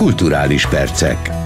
Kulturális percek.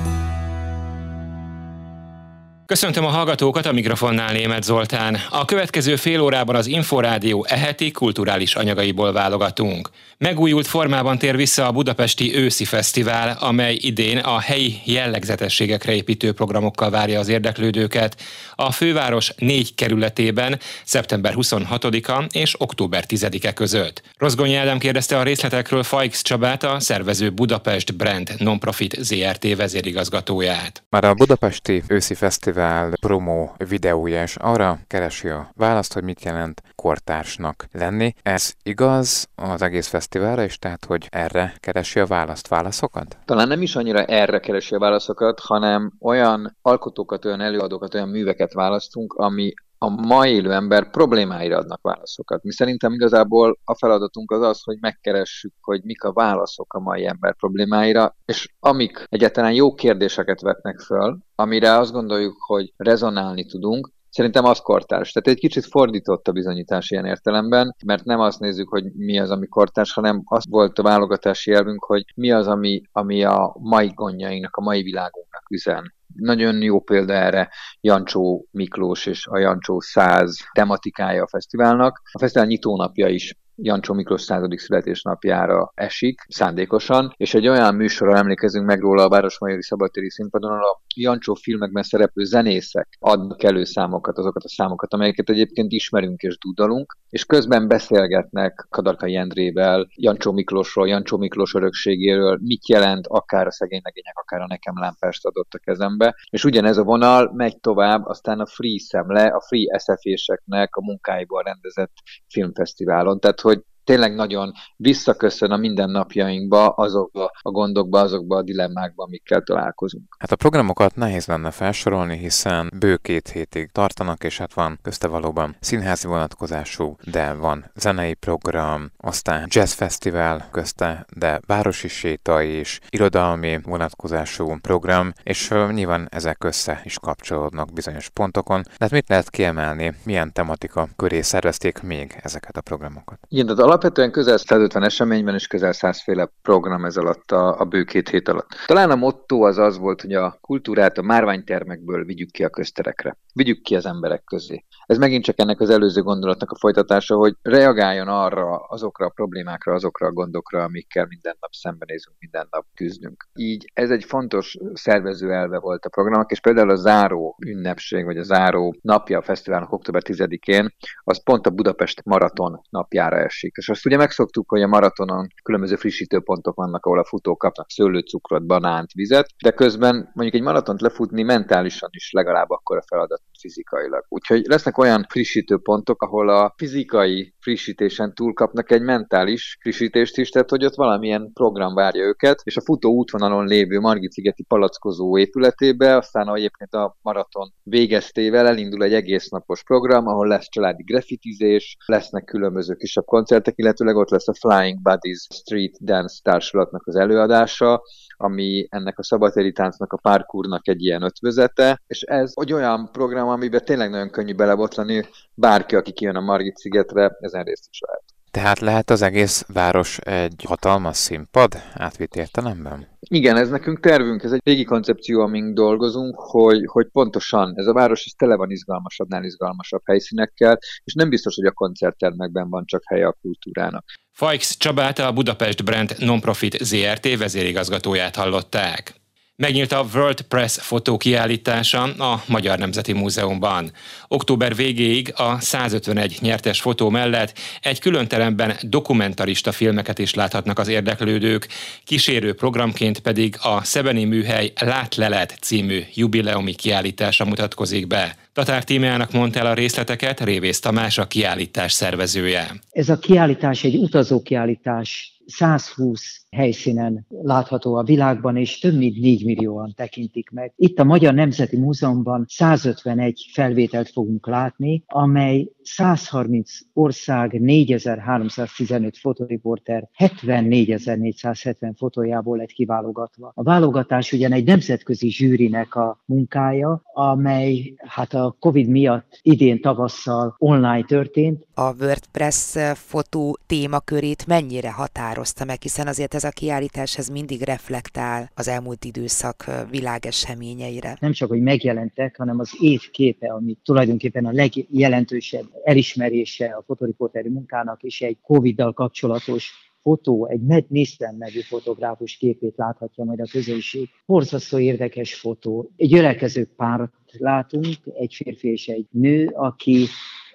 Köszöntöm a hallgatókat, a mikrofonnál Német Zoltán. A következő fél órában az Inforádió eheti kulturális anyagaiból válogatunk. Megújult formában tér vissza a Budapesti Őszi Fesztivál, amely idén a helyi jellegzetességekre építő programokkal várja az érdeklődőket. A főváros négy kerületében szeptember 26-a és október 10-e között. Rozgonyi Ádám kérdezte a részletekről Fajx Csabát, a szervező Budapest Brand Nonprofit ZRT vezérigazgatóját. Már a Budapesti Őszi Fesztivál fesztivál promo videója, és arra keresi a választ, hogy mit jelent kortársnak lenni. Ez igaz az egész fesztiválra is, tehát hogy erre keresi a választ, válaszokat? Talán nem is annyira erre keresi a válaszokat, hanem olyan alkotókat, olyan előadókat, olyan műveket választunk, ami a mai élő ember problémáira adnak válaszokat. Mi szerintem igazából a feladatunk az az, hogy megkeressük, hogy mik a válaszok a mai ember problémáira, és amik egyáltalán jó kérdéseket vetnek föl, amire azt gondoljuk, hogy rezonálni tudunk, Szerintem az kortárs. Tehát egy kicsit fordított a bizonyítás ilyen értelemben, mert nem azt nézzük, hogy mi az, ami kortárs, hanem az volt a válogatási elvünk, hogy mi az, ami, ami a mai gondjainknak, a mai világunknak üzen. Nagyon jó példa erre Jancsó Miklós és a Jancsó 100 tematikája a fesztiválnak. A fesztivál nyitónapja is Jancsó Miklós századik születésnapjára esik, szándékosan, és egy olyan műsorra emlékezünk meg róla a Városmajori Szabadtéri Színpadon, ahol a Jancsó filmekben szereplő zenészek adnak elő számokat, azokat a számokat, amelyeket egyébként ismerünk és dudalunk, és közben beszélgetnek Kadarkai Endrével, Jancsó Miklósról, Jancsó Miklós örökségéről, mit jelent akár a szegény legények, akár a nekem lámpást adott a kezembe, és ugyanez a vonal megy tovább, aztán a Free Szemle, a Free SF-éseknek a munkáiból rendezett filmfesztiválon. Tehát tényleg nagyon visszaköszön a mindennapjainkba, azokba a gondokba, azokba a dilemmákba, amikkel találkozunk. Hát a programokat nehéz lenne felsorolni, hiszen bő két hétig tartanak, és hát van közte valóban színházi vonatkozású, de van zenei program, aztán jazz fesztivál közte, de városi séta és irodalmi vonatkozású program, és nyilván ezek össze is kapcsolódnak bizonyos pontokon. De hát mit lehet kiemelni, milyen tematika köré szervezték még ezeket a programokat? Igen, tehát alapvetően közel 150 eseményben és közel 100 féle program ez alatt a, a bő két hét alatt. Talán a motto az az volt, hogy a kultúrát a márványtermekből vigyük ki a közterekre. Vigyük ki az emberek közé. Ez megint csak ennek az előző gondolatnak a folytatása, hogy reagáljon arra, azokra a problémákra, azokra a gondokra, amikkel minden nap szembenézünk, minden nap küzdünk. Így ez egy fontos szervező elve volt a programnak, és például a záró ünnepség, vagy a záró napja a fesztiválnak október 10-én, az pont a Budapest maraton napjára esik. És azt ugye megszoktuk, hogy a maratonon különböző frissítőpontok vannak, ahol a futók kapnak szőlőcukrot, banánt, vizet, de közben mondjuk egy maratont lefutni mentálisan is legalább akkor a feladat fizikailag. Úgyhogy lesznek olyan frissítőpontok, ahol a fizikai frissítésen túl kapnak egy mentális frissítést is, tehát hogy ott valamilyen program várja őket, és a futó útvonalon lévő Margit-szigeti palackozó épületébe, aztán egyébként a maraton végeztével elindul egy egész napos program, ahol lesz családi graffitizés, lesznek különböző kisebb koncertek, illetőleg ott lesz a Flying Buddies Street Dance társulatnak az előadása, ami ennek a szabadtéri táncnak, a parkournak egy ilyen ötvözete, és ez egy olyan program, amiben tényleg nagyon könnyű belebotlani, bárki, aki kijön a Margit szigetre, ezen részt is lehet. Tehát lehet az egész város egy hatalmas színpad átvitt értelemben? Igen, ez nekünk tervünk, ez egy régi koncepció, amink dolgozunk, hogy, hogy pontosan ez a város ez tele van izgalmasabbnál izgalmasabb helyszínekkel, és nem biztos, hogy a koncerttermekben van csak helye a kultúrának. Fajx Csabát a Budapest Brand Nonprofit ZRT vezérigazgatóját hallották. Megnyílt a World Press fotókiállítása a Magyar Nemzeti Múzeumban. Október végéig a 151 nyertes fotó mellett egy külön teremben dokumentarista filmeket is láthatnak az érdeklődők, kísérő programként pedig a Szebeni Műhely Látlelet című jubileumi kiállítása mutatkozik be. Tatár Tímeának mondta el a részleteket Révész Tamás, a kiállítás szervezője. Ez a kiállítás egy utazókiállítás 120 helyszínen látható a világban, és több mint 4 millióan tekintik meg. Itt a Magyar Nemzeti Múzeumban 151 felvételt fogunk látni, amely 130 ország 4315 fotoriporter 74470 fotójából lett kiválogatva. A válogatás ugyan egy nemzetközi zsűrinek a munkája, amely hát a Covid miatt idén tavasszal online történt. A WordPress fotó témakörét mennyire határ határozta meg, hiszen azért ez a kiállítás ez mindig reflektál az elmúlt időszak világeseményeire. Nem csak, hogy megjelentek, hanem az év képe, ami tulajdonképpen a legjelentősebb elismerése a fotoriporteri munkának, és egy Covid-dal kapcsolatos fotó, egy Matt Nissen nevű fotográfus képét láthatja majd a közönség. Borzasztó érdekes fotó. Egy ölelkező párt látunk, egy férfi és egy nő, aki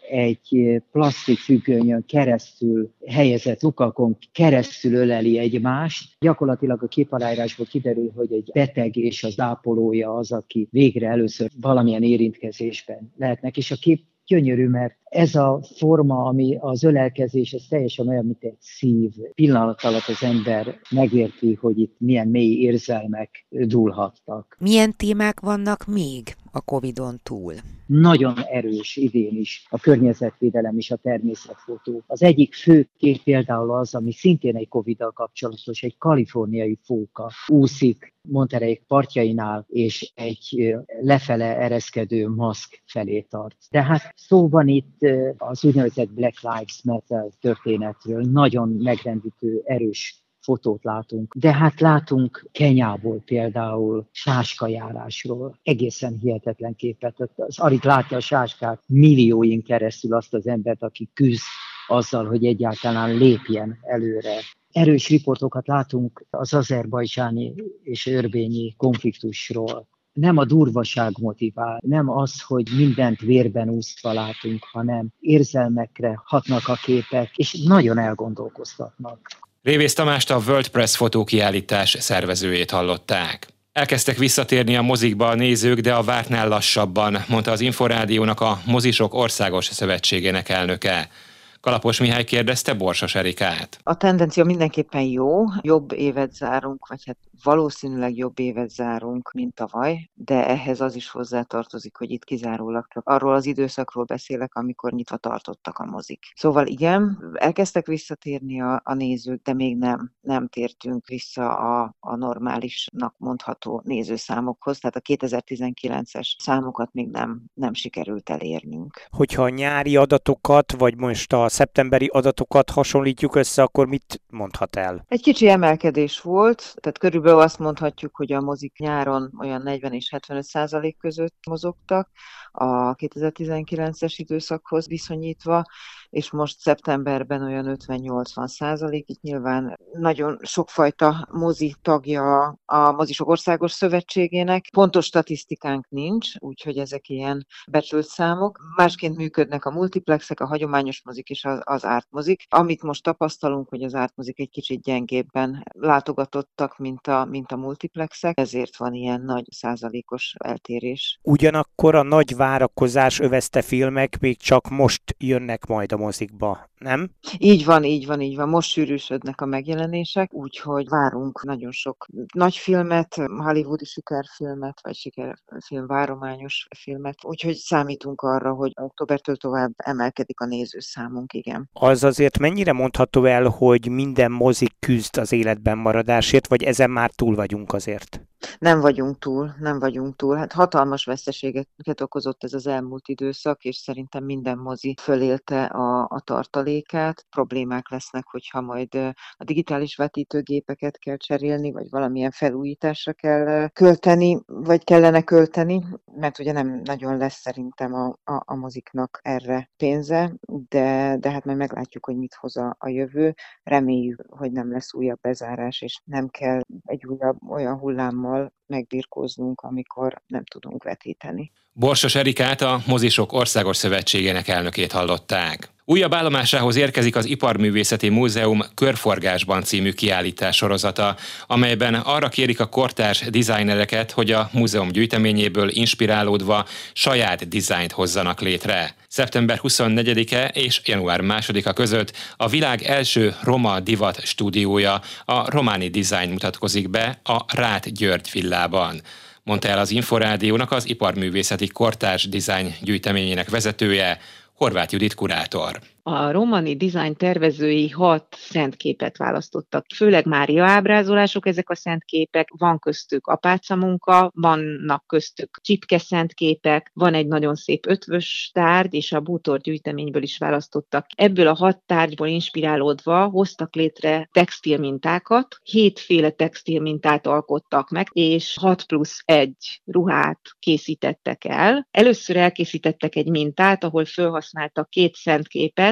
egy plastik függönyön keresztül helyezett lukakon keresztül öleli egymást. Gyakorlatilag a képaláírásból kiderül, hogy egy beteg és az ápolója az, aki végre először valamilyen érintkezésben lehetnek, és a kép gyönyörű, mert ez a forma, ami az ölelkezés, ez teljesen olyan, mint egy szív. Pillanat alatt az ember megérti, hogy itt milyen mély érzelmek dúlhattak. Milyen témák vannak még a Covid-on túl? Nagyon erős idén is a környezetvédelem és a természetfotó. Az egyik fő kép például az, ami szintén egy Covid-dal kapcsolatos, egy kaliforniai fóka úszik Monterey partjainál, és egy lefele ereszkedő maszk felé tart. De hát szó van itt az úgynevezett Black Lives Matter történetről, nagyon megrendítő, erős fotót látunk. De hát látunk Kenyából például sáskajárásról. Egészen hihetetlen képet. Az Arik látja a sáskát millióin keresztül azt az embert, aki küzd azzal, hogy egyáltalán lépjen előre. Erős riportokat látunk az azerbajcsáni és örbényi konfliktusról nem a durvaság motivál, nem az, hogy mindent vérben úszva látunk, hanem érzelmekre hatnak a képek, és nagyon elgondolkoztatnak. Révész Tamást a World Press fotókiállítás szervezőjét hallották. Elkezdtek visszatérni a mozikba a nézők, de a vártnál lassabban, mondta az Inforádiónak a Mozisok Országos Szövetségének elnöke. Kalapos Mihály kérdezte Borsos Erikát. A tendencia mindenképpen jó, jobb évet zárunk, vagy hát valószínűleg jobb évet zárunk, mint tavaly, de ehhez az is hozzátartozik, hogy itt kizárólag csak arról az időszakról beszélek, amikor nyitva tartottak a mozik. Szóval igen, elkezdtek visszatérni a, a nézők, de még nem, nem tértünk vissza a, a normálisnak mondható nézőszámokhoz, tehát a 2019-es számokat még nem, nem sikerült elérnünk. Hogyha a nyári adatokat, vagy most a szeptemberi adatokat hasonlítjuk össze, akkor mit mondhat el? Egy kicsi emelkedés volt, tehát körülbelül azt mondhatjuk, hogy a mozik nyáron olyan 40 és 75 százalék között mozogtak a 2019-es időszakhoz viszonyítva, és most szeptemberben olyan 50-80 százalék. Itt nyilván nagyon sokfajta mozi tagja a Mozisok Országos Szövetségének. Pontos statisztikánk nincs, úgyhogy ezek ilyen becsült számok. Másként működnek a multiplexek, a hagyományos mozik és az, az ártmozik. Amit most tapasztalunk, hogy az ártmozik egy kicsit gyengébben látogatottak, mint a, mint a multiplexek, ezért van ilyen nagy százalékos eltérés. Ugyanakkor a nagy várakozás övezte filmek még csak most jönnek majd a mozikba, nem? Így van, így van, így van. Most sűrűsödnek a megjelenések, úgyhogy várunk nagyon sok nagy filmet, hollywoodi sikerfilmet, vagy sikerfilm várományos filmet, úgyhogy számítunk arra, hogy októbertől tovább emelkedik a nézőszámunk, igen. Az azért mennyire mondható el, hogy minden mozik küzd az életben maradásért, vagy ezen már túl vagyunk azért? Nem vagyunk túl, nem vagyunk túl. Hát hatalmas veszteségeket okozott ez az elmúlt időszak, és szerintem minden mozi fölélte a, a tartalékát. Problémák lesznek, hogyha majd a digitális vetítőgépeket kell cserélni, vagy valamilyen felújításra kell költeni, vagy kellene költeni, mert ugye nem nagyon lesz szerintem a, a, a moziknak erre pénze, de, de hát majd meglátjuk, hogy mit hoz a, a jövő. Reméljük, hogy nem lesz újabb bezárás, és nem kell egy újabb olyan hullámmal hullámmal megbirkóznunk, amikor nem tudunk vetíteni. Borsos Erikát a Mozisok Országos Szövetségének elnökét hallották. Újabb állomásához érkezik az Iparművészeti Múzeum Körforgásban című kiállítás sorozata, amelyben arra kérik a kortárs dizájnereket, hogy a múzeum gyűjteményéből inspirálódva saját dizájnt hozzanak létre. Szeptember 24-e és január 2-a között a világ első roma divat stúdiója, a Románi Design mutatkozik be a Rát György villában mondta el az Inforádiónak az Iparművészeti Kortárs Design gyűjteményének vezetője, Horváth Judit kurátor. A romani design tervezői hat szentképet választottak. Főleg Mária ábrázolások ezek a szentképek, van köztük apáca munka, vannak köztük csipke szentképek, van egy nagyon szép ötvös tárgy, és a bútor gyűjteményből is választottak. Ebből a hat tárgyból inspirálódva hoztak létre textil mintákat, hétféle textil mintát alkottak meg, és 6 plusz 1 ruhát készítettek el. Először elkészítettek egy mintát, ahol felhasználtak két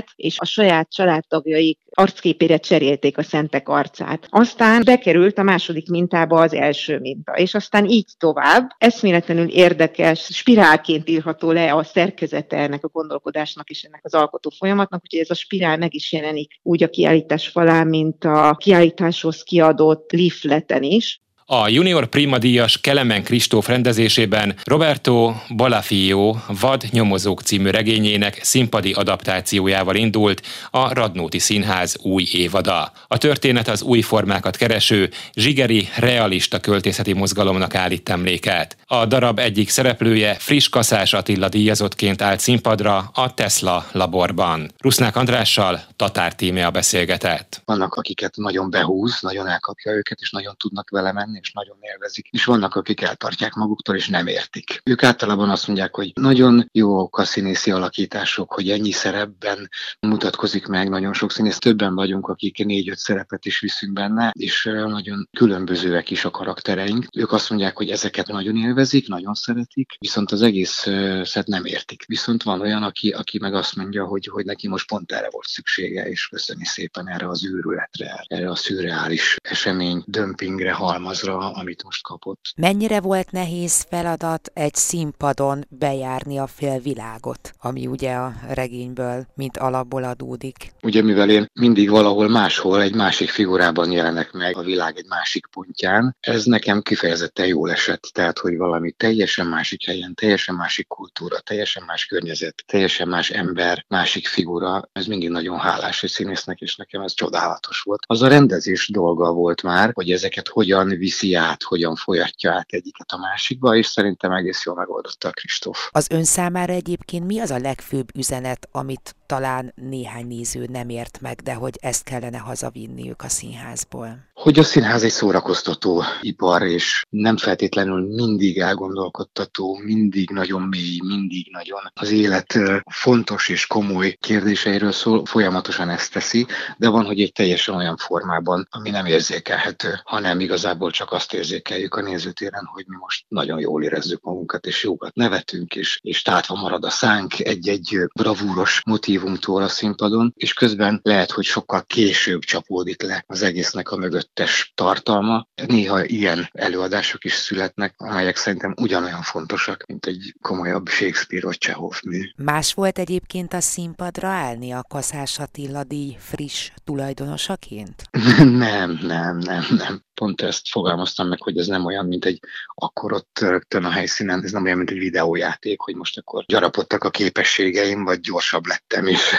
szentképet, és a saját családtagjaik arcképére cserélték a szentek arcát. Aztán bekerült a második mintába az első minta, és aztán így tovább. Eszméletlenül érdekes, spirálként írható le a szerkezete ennek a gondolkodásnak és ennek az alkotó folyamatnak, úgyhogy ez a spirál meg is jelenik úgy a kiállítás falán, mint a kiállításhoz kiadott leafleten is. A junior prima díjas Kelemen Kristóf rendezésében Roberto Balafio Vad nyomozók című regényének színpadi adaptációjával indult a Radnóti Színház új évada. A történet az új formákat kereső, zsigeri, realista költészeti mozgalomnak állít emléket. A darab egyik szereplője Friss Kaszás Attila díjazottként állt színpadra a Tesla laborban. Rusznák Andrással Tatár a beszélgetett. Vannak, akiket nagyon behúz, nagyon elkapja őket, és nagyon tudnak vele menni, és nagyon élvezik. És vannak, akik eltartják maguktól, és nem értik. Ők általában azt mondják, hogy nagyon jó a színészi alakítások, hogy ennyi szerepben mutatkozik meg, nagyon sok színész, többen vagyunk, akik négy-öt szerepet is viszünk benne, és nagyon különbözőek is a karaktereink. Ők azt mondják, hogy ezeket nagyon élvezik, nagyon szeretik, viszont az egész szet nem értik. Viszont van olyan, aki, aki meg azt mondja, hogy, hogy neki most pont erre volt szüksége, és köszöni szépen erre az őrületre, erre a szürreális esemény, dömpingre, halmazra, díjra, amit most kapott. Mennyire volt nehéz feladat egy színpadon bejárni a félvilágot, ami ugye a regényből, mint alapból adódik? Ugye mivel én mindig valahol máshol, egy másik figurában jelenek meg a világ egy másik pontján, ez nekem kifejezetten jól esett. Tehát, hogy valami teljesen másik helyen, teljesen másik kultúra, teljesen más környezet, teljesen más ember, másik figura, ez mindig nagyon hálás egy színésznek, és nekem ez csodálatos volt. Az a rendezés dolga volt már, hogy ezeket hogyan visz viszi át, hogyan folyatja át egyiket a másikba, és szerintem egész jól megoldotta a Kristóf. Az ön számára egyébként mi az a legfőbb üzenet, amit talán néhány néző nem ért meg, de hogy ezt kellene hazavinniük a színházból? Hogy a színház egy szórakoztató ipar, és nem feltétlenül mindig elgondolkodtató, mindig nagyon mély, mindig nagyon az élet fontos és komoly kérdéseiről szól, folyamatosan ezt teszi, de van, hogy egy teljesen olyan formában, ami nem érzékelhető, hanem igazából csak azt érzékeljük a nézőtéren, hogy mi most nagyon jól érezzük magunkat, és jókat nevetünk, és, és tátva marad a szánk egy-egy bravúros motivumtól a színpadon, és közben lehet, hogy sokkal később csapódik le az egésznek a mögöttes tartalma. Néha ilyen előadások is születnek, amelyek szerintem ugyanolyan fontosak, mint egy komolyabb Shakespeare vagy Csehov mű. Más volt egyébként a színpadra állni a Kaszás Attila díj friss tulajdonosaként? nem, nem, nem, nem pont ezt fogalmaztam meg, hogy ez nem olyan, mint egy akkor ott rögtön a helyszínen, ez nem olyan, mint egy videójáték, hogy most akkor gyarapodtak a képességeim, vagy gyorsabb lettem, és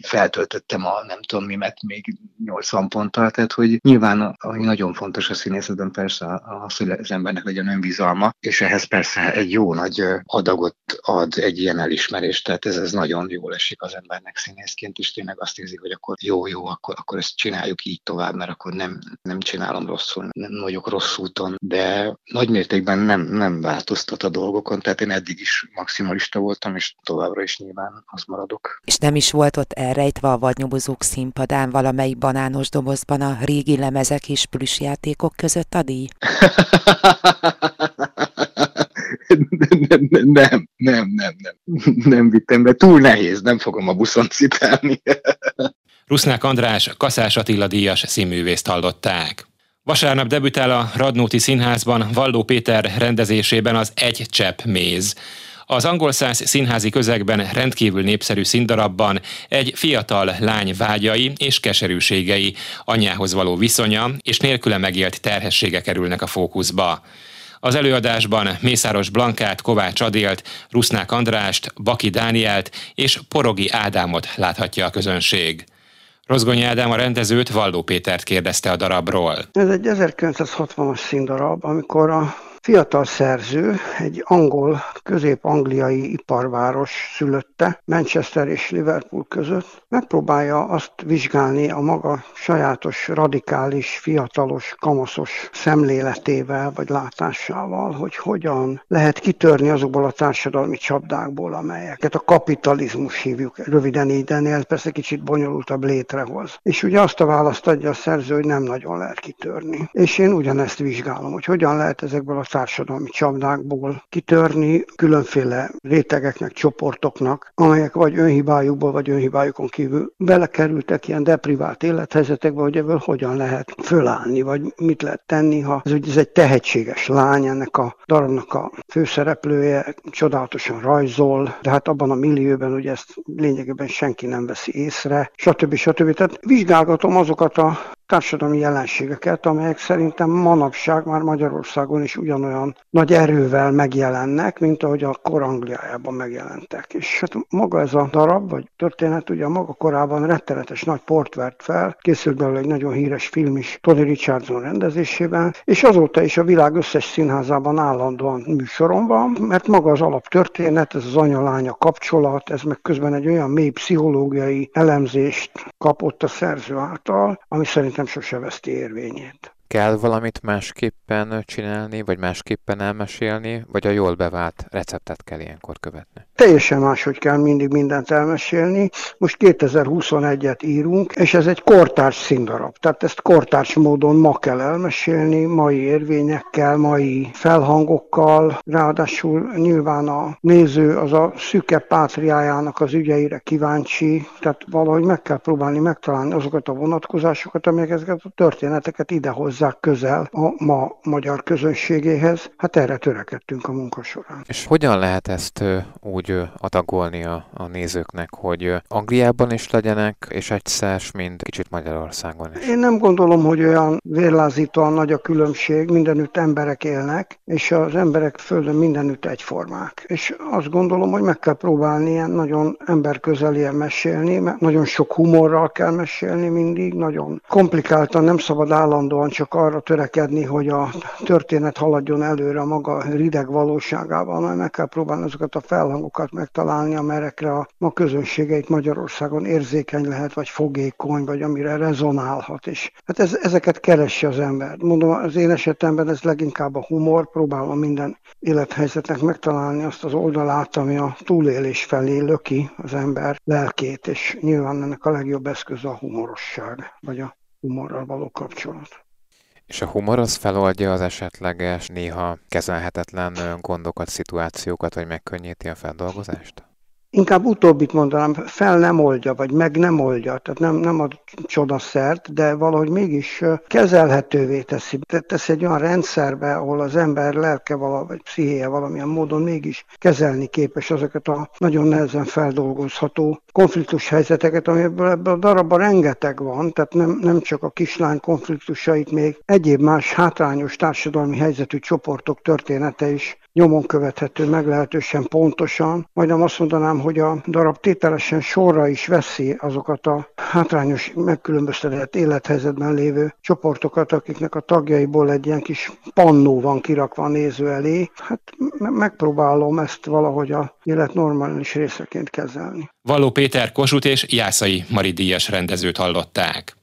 feltöltöttem a nem tudom mimet még 80 ponttal, tehát hogy nyilván ami nagyon fontos a színészetben persze az, hogy az embernek legyen önbizalma, és ehhez persze egy jó nagy adagot ad egy ilyen elismerést, tehát ez, ez nagyon jól esik az embernek színészként, és tényleg azt érzi, hogy akkor jó, jó, akkor, akkor ezt csináljuk így tovább, mert akkor nem, nem csinálom rossz rosszul, nem vagyok rossz úton, de nagy mértékben nem, nem változtat a dolgokon, tehát én eddig is maximalista voltam, és továbbra is nyilván az maradok. És nem is volt ott elrejtve a vadnyomozók színpadán valamelyik banános dobozban a régi lemezek és játékok között a díj? nem, nem, nem, nem, nem, nem vittem be. Túl nehéz, nem fogom a buszon citálni. Rusznák András, Kaszás Attila díjas színművészt hallották. Vasárnap debütál a Radnóti Színházban Valló Péter rendezésében az Egy csepp méz. Az angol száz színházi közegben rendkívül népszerű színdarabban egy fiatal lány vágyai és keserűségei, anyához való viszonya és nélküle megélt terhessége kerülnek a fókuszba. Az előadásban Mészáros Blankát, Kovács Adélt, Rusznák Andrást, Baki Dánielt és Porogi Ádámot láthatja a közönség. Rozgonyi Ádám a rendezőt Valdó Pétert kérdezte a darabról. Ez egy 1960-as színdarab, amikor a fiatal szerző, egy angol, közép-angliai iparváros szülötte, Manchester és Liverpool között, megpróbálja azt vizsgálni a maga sajátos, radikális, fiatalos, kamaszos szemléletével vagy látásával, hogy hogyan lehet kitörni azokból a társadalmi csapdákból, amelyeket a kapitalizmus hívjuk, röviden így, de persze kicsit bonyolultabb létrehoz. És ugye azt a választ adja a szerző, hogy nem nagyon lehet kitörni. És én ugyanezt vizsgálom, hogy hogyan lehet ezekből a társadalmi csapdákból kitörni különféle rétegeknek, csoportoknak, amelyek vagy önhibájukból, vagy önhibájukon kívül belekerültek ilyen deprivált élethelyzetekbe, hogy ebből hogyan lehet fölállni, vagy mit lehet tenni, ha ez, ez egy tehetséges lány, ennek a darabnak a főszereplője csodálatosan rajzol, de hát abban a millióben ugye ezt lényegében senki nem veszi észre, stb. stb. Tehát vizsgálgatom azokat a társadalmi jelenségeket, amelyek szerintem manapság már Magyarországon is ugyanolyan nagy erővel megjelennek, mint ahogy a kor Angliájában megjelentek. És hát maga ez a darab, vagy történet ugye a maga korában rettenetes nagy port vert fel, készült belőle egy nagyon híres film is Tony Richardson rendezésében, és azóta is a világ összes színházában állandóan műsoron van, mert maga az alaptörténet, ez az anya-lánya kapcsolat, ez meg közben egy olyan mély pszichológiai elemzést kapott a szerző által, ami szerintem nem sose veszti érvényét. Kell valamit másképpen csinálni, vagy másképpen elmesélni, vagy a jól bevált receptet kell ilyenkor követni? Teljesen máshogy kell mindig mindent elmesélni. Most 2021-et írunk, és ez egy kortárs színdarab. Tehát ezt kortárs módon ma kell elmesélni, mai érvényekkel, mai felhangokkal. Ráadásul nyilván a néző az a szüke pátriájának az ügyeire kíváncsi, tehát valahogy meg kell próbálni megtalálni azokat a vonatkozásokat, amelyek ezeket a történeteket idehoz hozzák közel a ma magyar közönségéhez. Hát erre törekedtünk a munka során. És hogyan lehet ezt úgy adagolni a, a nézőknek, hogy Angliában is legyenek, és egyszer, mint kicsit Magyarországon is? Én nem gondolom, hogy olyan vérlázítóan nagy a különbség, mindenütt emberek élnek, és az emberek földön mindenütt egyformák. És azt gondolom, hogy meg kell próbálni ilyen nagyon emberközelien mesélni, mert nagyon sok humorral kell mesélni mindig, nagyon komplikáltan, nem szabad állandóan csak csak arra törekedni, hogy a történet haladjon előre a maga rideg valóságával, mert meg kell próbálni azokat a felhangokat megtalálni, amelyekre a ma közönségeit Magyarországon érzékeny lehet, vagy fogékony, vagy amire rezonálhat. És hát ez, ezeket keresi az ember. Mondom, az én esetemben ez leginkább a humor, próbálom minden élethelyzetnek megtalálni azt az oldalát, ami a túlélés felé löki az ember lelkét, és nyilván ennek a legjobb eszköz a humorosság, vagy a humorral való kapcsolat. És a humor az feloldja az esetleges, néha kezelhetetlen gondokat, szituációkat, vagy megkönnyíti a feldolgozást? Inkább utóbbit mondanám, fel nem oldja, vagy meg nem oldja, tehát nem, nem ad csodaszert, de valahogy mégis kezelhetővé teszi. Tesz egy olyan rendszerbe, ahol az ember lelke vala, vagy pszichéje valamilyen módon mégis kezelni képes azokat a nagyon nehezen feldolgozható konfliktus helyzeteket, amiből ebben a darabban rengeteg van, tehát nem, nem csak a kislány konfliktusait, még egyéb más hátrányos társadalmi helyzetű csoportok története is nyomon követhető meglehetősen pontosan. Majdnem azt mondanám, hogy a darab tételesen sorra is veszi azokat a hátrányos, megkülönböztetett élethelyzetben lévő csoportokat, akiknek a tagjaiból egy ilyen kis pannó van kirakva a néző elé. Hát megpróbálom ezt valahogy a élet normális részeként kezelni. Való Péter Kosut és Jászai Mari Díjas rendezőt hallották.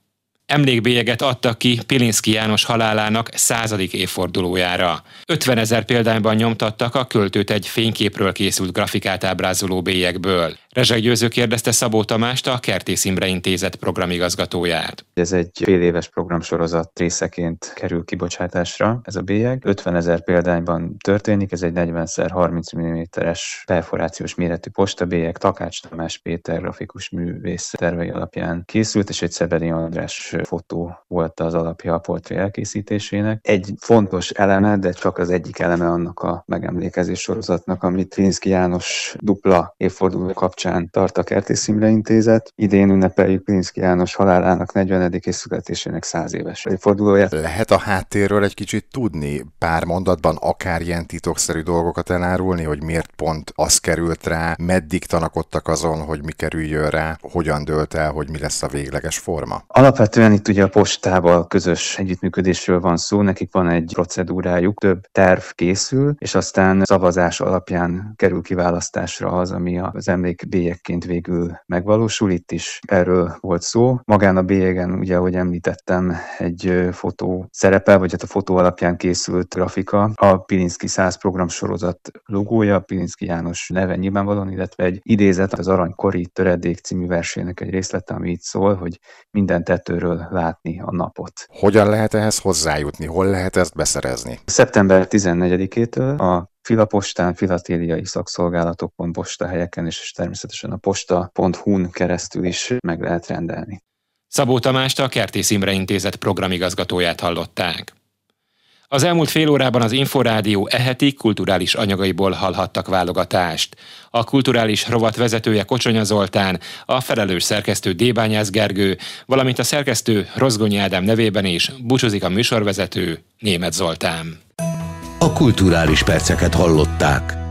Emlékbélyeget adtak ki Pilinszki János halálának századik évfordulójára. 50 ezer példányban nyomtattak a költőt egy fényképről készült grafikát ábrázoló bélyekből. Rezsek Győző kérdezte Szabó Tamást, a Kertész Imre Intézet programigazgatóját. Ez egy fél éves programsorozat részeként kerül kibocsátásra ez a bélyeg. 50 ezer példányban történik, ez egy 40x30 mm-es perforációs méretű postabélyeg, Takács Tamás Péter grafikus művész tervei alapján készült, és egy Szebedi András fotó volt az alapja a portré elkészítésének. Egy fontos eleme, de csak az egyik eleme annak a megemlékezés sorozatnak, amit Linszki János dupla évforduló kapcsán kapcsán tart a Kertész Imre Intézet. Idén ünnepeljük Pilinszki János halálának 40. és születésének 100 éves évfordulóját. Lehet a háttérről egy kicsit tudni, pár mondatban akár ilyen titokszerű dolgokat elárulni, hogy miért pont az került rá, meddig tanakodtak azon, hogy mi kerüljön rá, hogyan dölt el, hogy mi lesz a végleges forma? Alapvetően itt ugye a postával közös együttműködésről van szó, nekik van egy procedúrájuk, több terv készül, és aztán szavazás alapján kerül kiválasztásra az, ami az emlékbélyekként végül megvalósul. Itt is erről volt szó. Magán a bélyegen, ugye, ahogy említettem, egy fotó szerepel, vagy hát a fotó alapján készült grafika. A Pilinszki 100 programsorozat logója, Pilinszki János neve nyilvánvalóan, illetve egy idézet az Aranykori Töredék című versének egy részlete, ami itt szól, hogy minden tetőről látni a napot. Hogyan lehet ehhez hozzájutni? Hol lehet ezt beszerezni? Szeptember 14-től a filapostán, filatéliai szolgálatokon, postahelyeken és természetesen a posta.hu-n keresztül is meg lehet rendelni. Szabó Tamást a Kertész Imre Intézet programigazgatóját hallották. Az elmúlt fél órában az Inforádió eheti kulturális anyagaiból hallhattak válogatást. A kulturális rovat vezetője Kocsonya Zoltán, a felelős szerkesztő Débányász Gergő, valamint a szerkesztő Rozgonyi Ádám nevében is búcsúzik a műsorvezető Német Zoltán. A kulturális perceket hallották.